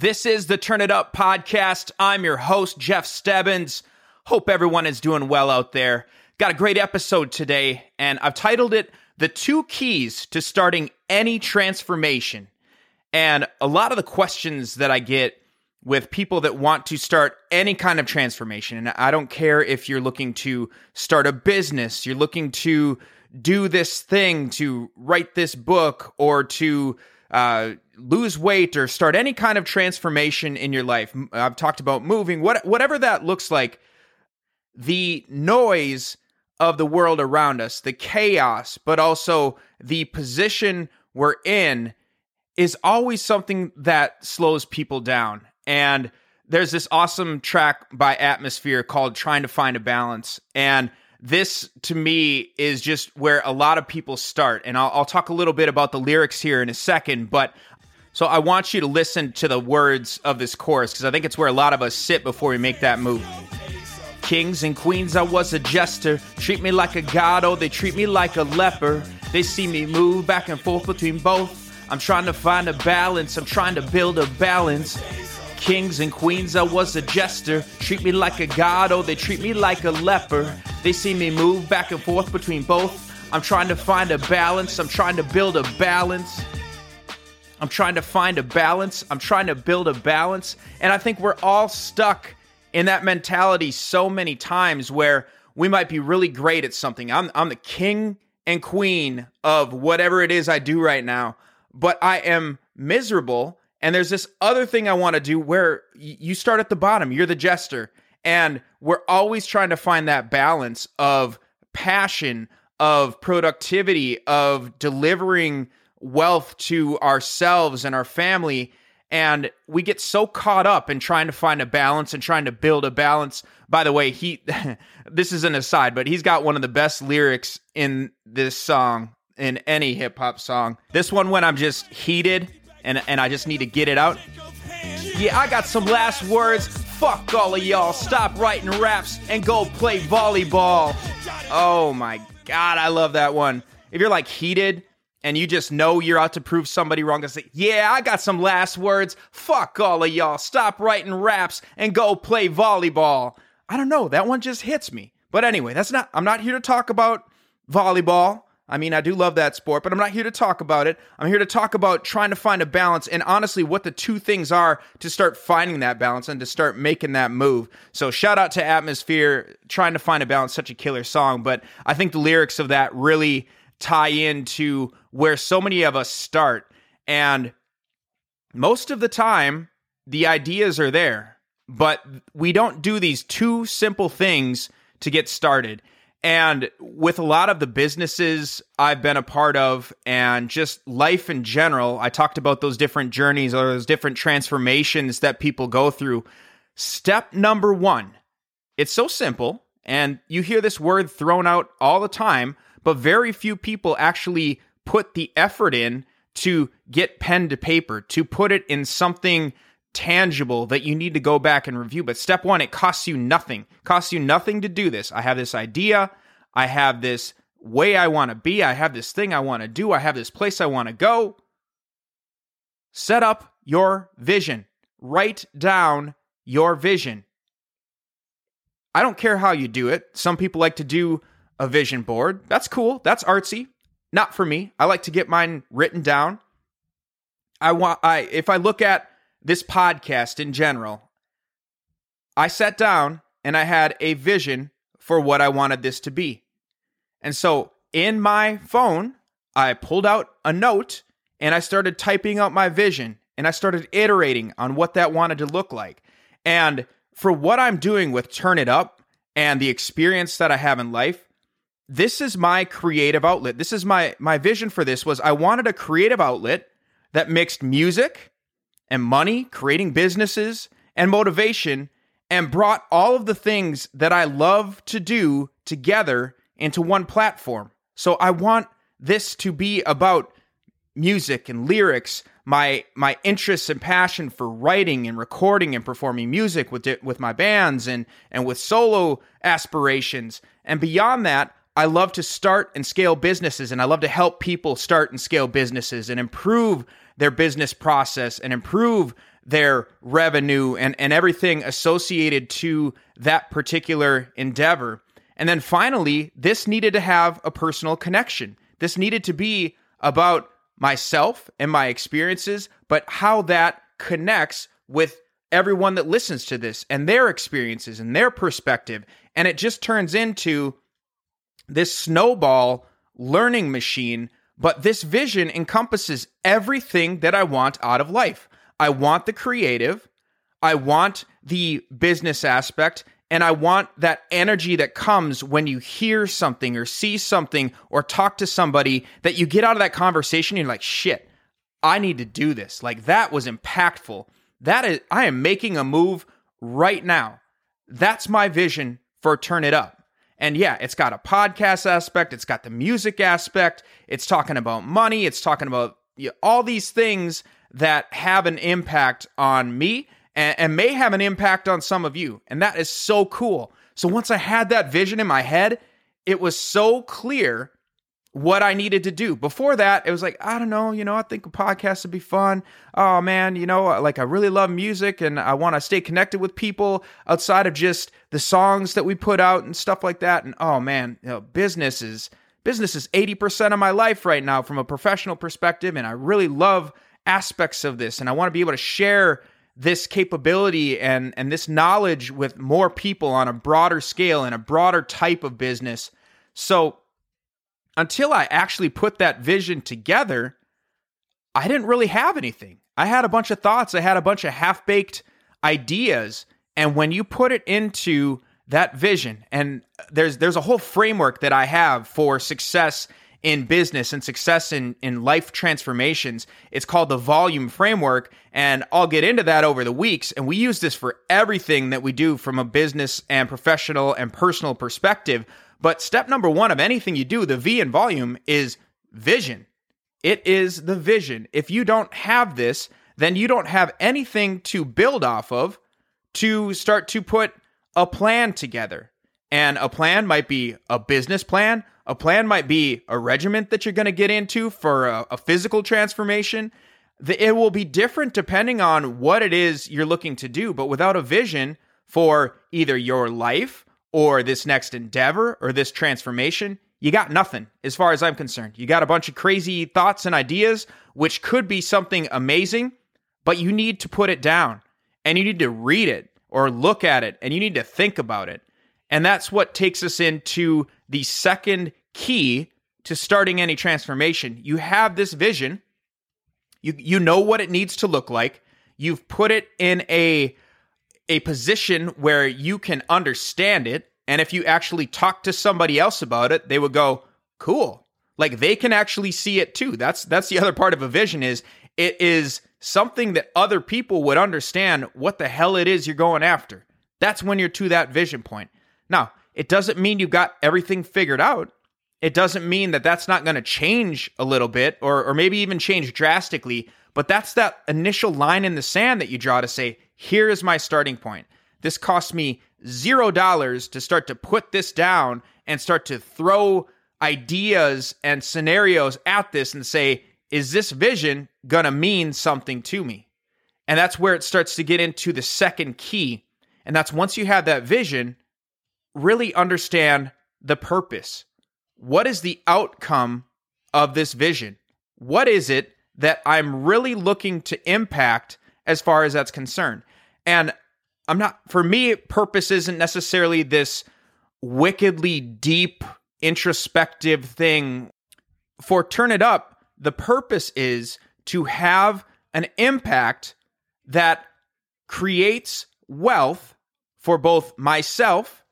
This is the Turn It Up podcast. I'm your host, Jeff Stebbins. Hope everyone is doing well out there. Got a great episode today, and I've titled it The Two Keys to Starting Any Transformation. And a lot of the questions that I get with people that want to start any kind of transformation, and I don't care if you're looking to start a business, you're looking to do this thing, to write this book, or to uh, lose weight or start any kind of transformation in your life. I've talked about moving, what, whatever that looks like. The noise of the world around us, the chaos, but also the position we're in is always something that slows people down. And there's this awesome track by Atmosphere called Trying to Find a Balance. And this to me is just where a lot of people start. And I'll, I'll talk a little bit about the lyrics here in a second. But so I want you to listen to the words of this chorus because I think it's where a lot of us sit before we make that move. Kings and queens, I was a jester. Treat me like a god, oh, they treat me like a leper. They see me move back and forth between both. I'm trying to find a balance, I'm trying to build a balance. Kings and queens, I was a jester. Treat me like a god, oh, they treat me like a leper. They see me move back and forth between both. I'm trying to find a balance, I'm trying to build a balance. I'm trying to find a balance, I'm trying to build a balance. And I think we're all stuck in that mentality so many times where we might be really great at something. I'm, I'm the king and queen of whatever it is I do right now, but I am miserable and there's this other thing I want to do where you start at the bottom, you're the jester. And we're always trying to find that balance of passion, of productivity, of delivering wealth to ourselves and our family. And we get so caught up in trying to find a balance and trying to build a balance. By the way, he this is an aside, but he's got one of the best lyrics in this song, in any hip hop song. This one when I'm just heated and and I just need to get it out. Yeah, I got some last words. Fuck all of y'all. Stop writing raps and go play volleyball. Oh my god, I love that one. If you're like heated and you just know you're out to prove somebody wrong, I say, yeah, I got some last words. Fuck all of y'all. Stop writing raps and go play volleyball. I don't know. That one just hits me. But anyway, that's not. I'm not here to talk about volleyball. I mean, I do love that sport, but I'm not here to talk about it. I'm here to talk about trying to find a balance and honestly what the two things are to start finding that balance and to start making that move. So, shout out to Atmosphere, trying to find a balance, such a killer song. But I think the lyrics of that really tie into where so many of us start. And most of the time, the ideas are there, but we don't do these two simple things to get started. And with a lot of the businesses I've been a part of and just life in general, I talked about those different journeys or those different transformations that people go through. Step number one, it's so simple. And you hear this word thrown out all the time, but very few people actually put the effort in to get pen to paper, to put it in something tangible that you need to go back and review. But step one, it costs you nothing. costs you nothing to do this. I have this idea. I have this way I want to be. I have this thing I want to do. I have this place I want to go. Set up your vision. Write down your vision. I don't care how you do it. Some people like to do a vision board. That's cool. That's artsy. Not for me. I like to get mine written down. I want I if I look at this podcast in general, I sat down and I had a vision for what I wanted this to be. And so in my phone, I pulled out a note and I started typing out my vision and I started iterating on what that wanted to look like. And for what I'm doing with Turn It Up and the experience that I have in life, this is my creative outlet. This is my my vision for this was I wanted a creative outlet that mixed music and money, creating businesses, and motivation, and brought all of the things that I love to do together into one platform. So I want this to be about music and lyrics, my my interests and passion for writing and recording and performing music with with my bands and and with solo aspirations. And beyond that, I love to start and scale businesses and I love to help people start and scale businesses and improve their business process and improve their revenue and, and everything associated to that particular endeavor. And then finally, this needed to have a personal connection. This needed to be about myself and my experiences, but how that connects with everyone that listens to this and their experiences and their perspective. And it just turns into this snowball learning machine. But this vision encompasses everything that I want out of life. I want the creative, I want the business aspect, and I want that energy that comes when you hear something or see something or talk to somebody that you get out of that conversation. And you're like, shit, I need to do this. Like that was impactful. That is, I am making a move right now. That's my vision for Turn It Up. And yeah, it's got a podcast aspect, it's got the music aspect, it's talking about money, it's talking about you know, all these things that have an impact on me and, and may have an impact on some of you. And that is so cool. So once I had that vision in my head, it was so clear what I needed to do. Before that, it was like, I don't know, you know, I think a podcast would be fun. Oh man, you know, like I really love music and I want to stay connected with people outside of just the songs that we put out and stuff like that. And oh man, you know, business is business is 80% of my life right now from a professional perspective and I really love aspects of this and I want to be able to share this capability and and this knowledge with more people on a broader scale and a broader type of business. So until I actually put that vision together, I didn't really have anything. I had a bunch of thoughts, I had a bunch of half baked ideas. And when you put it into that vision, and there's there's a whole framework that I have for success in business and success in, in life transformations. It's called the volume framework. And I'll get into that over the weeks. And we use this for everything that we do from a business and professional and personal perspective. But step number one of anything you do, the V in volume, is vision. It is the vision. If you don't have this, then you don't have anything to build off of to start to put a plan together. And a plan might be a business plan, a plan might be a regiment that you're going to get into for a, a physical transformation. It will be different depending on what it is you're looking to do, but without a vision for either your life or this next endeavor or this transformation, you got nothing as far as I'm concerned. You got a bunch of crazy thoughts and ideas, which could be something amazing, but you need to put it down and you need to read it or look at it and you need to think about it. And that's what takes us into the second key to starting any transformation. You have this vision, you, you know what it needs to look like, you've put it in a a position where you can understand it. And if you actually talk to somebody else about it, they would go, cool. Like they can actually see it too. That's that's the other part of a vision is it is something that other people would understand what the hell it is you're going after. That's when you're to that vision point. Now, it doesn't mean you've got everything figured out. It doesn't mean that that's not going to change a little bit or or maybe even change drastically, but that's that initial line in the sand that you draw to say, here is my starting point. This cost me zero dollars to start to put this down and start to throw ideas and scenarios at this and say, is this vision going to mean something to me? And that's where it starts to get into the second key. And that's once you have that vision, really understand the purpose. What is the outcome of this vision? What is it that I'm really looking to impact as far as that's concerned? And I'm not, for me, purpose isn't necessarily this wickedly deep, introspective thing. For Turn It Up, the purpose is to have an impact that creates wealth for both myself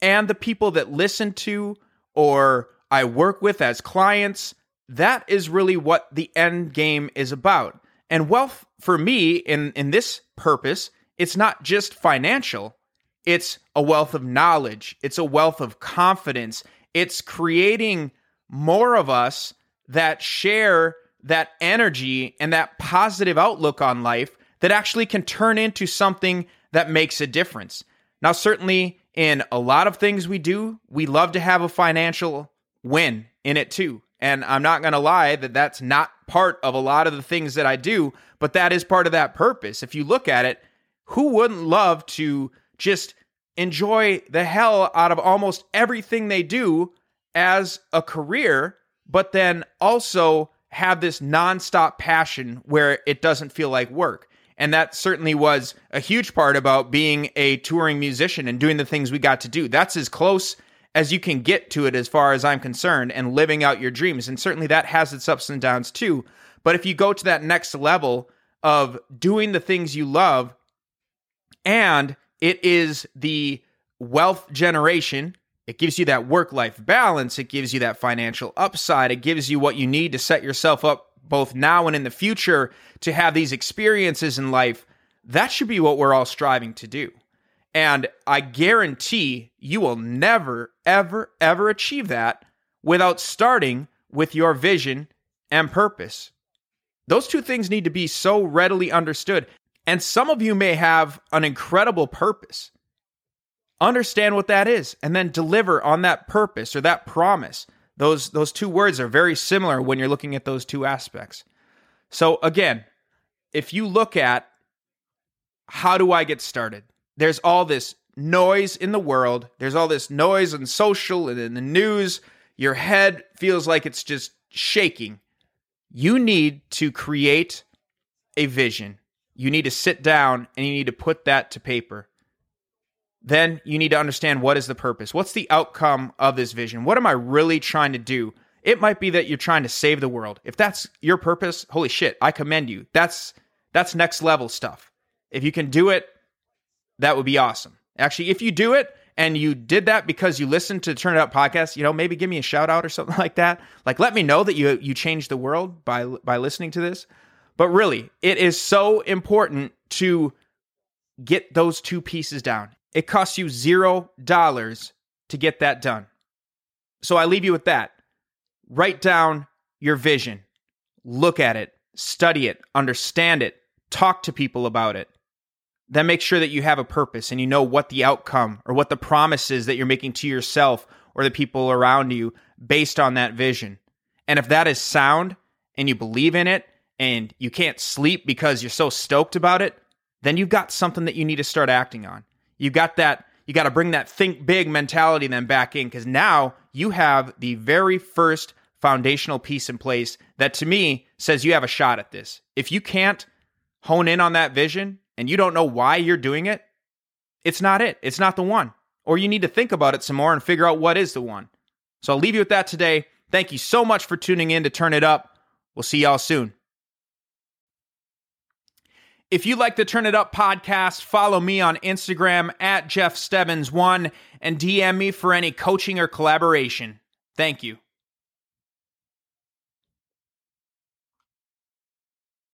and the people that listen to or I work with as clients. That is really what the end game is about. And wealth for me in in this purpose it's not just financial, it's a wealth of knowledge, it's a wealth of confidence. It's creating more of us that share that energy and that positive outlook on life that actually can turn into something that makes a difference. Now, certainly in a lot of things we do, we love to have a financial win in it too. And I'm not going to lie that that's not part of a lot of the things that I do, but that is part of that purpose. If you look at it, who wouldn't love to just enjoy the hell out of almost everything they do as a career, but then also have this nonstop passion where it doesn't feel like work? And that certainly was a huge part about being a touring musician and doing the things we got to do. That's as close as you can get to it as far as I'm concerned and living out your dreams. And certainly that has its ups and downs too. But if you go to that next level of doing the things you love and it is the wealth generation, it gives you that work life balance, it gives you that financial upside, it gives you what you need to set yourself up both now and in the future to have these experiences in life, that should be what we're all striving to do. And I guarantee you will never, ever, ever achieve that without starting with your vision and purpose. Those two things need to be so readily understood. And some of you may have an incredible purpose. Understand what that is and then deliver on that purpose or that promise. Those those two words are very similar when you're looking at those two aspects. So again, if you look at how do I get started? There's all this noise in the world. There's all this noise on social and in the news. Your head feels like it's just shaking. You need to create a vision. You need to sit down and you need to put that to paper then you need to understand what is the purpose? What's the outcome of this vision? What am I really trying to do? It might be that you're trying to save the world. If that's your purpose, holy shit, I commend you. That's that's next level stuff. If you can do it, that would be awesome. Actually, if you do it and you did that because you listened to Turn It Up podcast, you know, maybe give me a shout out or something like that. Like let me know that you you changed the world by by listening to this. But really, it is so important to get those two pieces down. It costs you zero dollars to get that done. So I leave you with that. Write down your vision, look at it, study it, understand it, talk to people about it. Then make sure that you have a purpose and you know what the outcome or what the promise is that you're making to yourself or the people around you based on that vision. And if that is sound and you believe in it and you can't sleep because you're so stoked about it, then you've got something that you need to start acting on. You got that you got to bring that think big mentality then back in because now you have the very first foundational piece in place that to me says you have a shot at this. If you can't hone in on that vision and you don't know why you're doing it, it's not it. It's not the one. Or you need to think about it some more and figure out what is the one. So I'll leave you with that today. Thank you so much for tuning in to Turn It Up. We'll see y'all soon. If you like the Turn It Up podcast, follow me on Instagram at Jeff Stebbins1 and DM me for any coaching or collaboration. Thank you.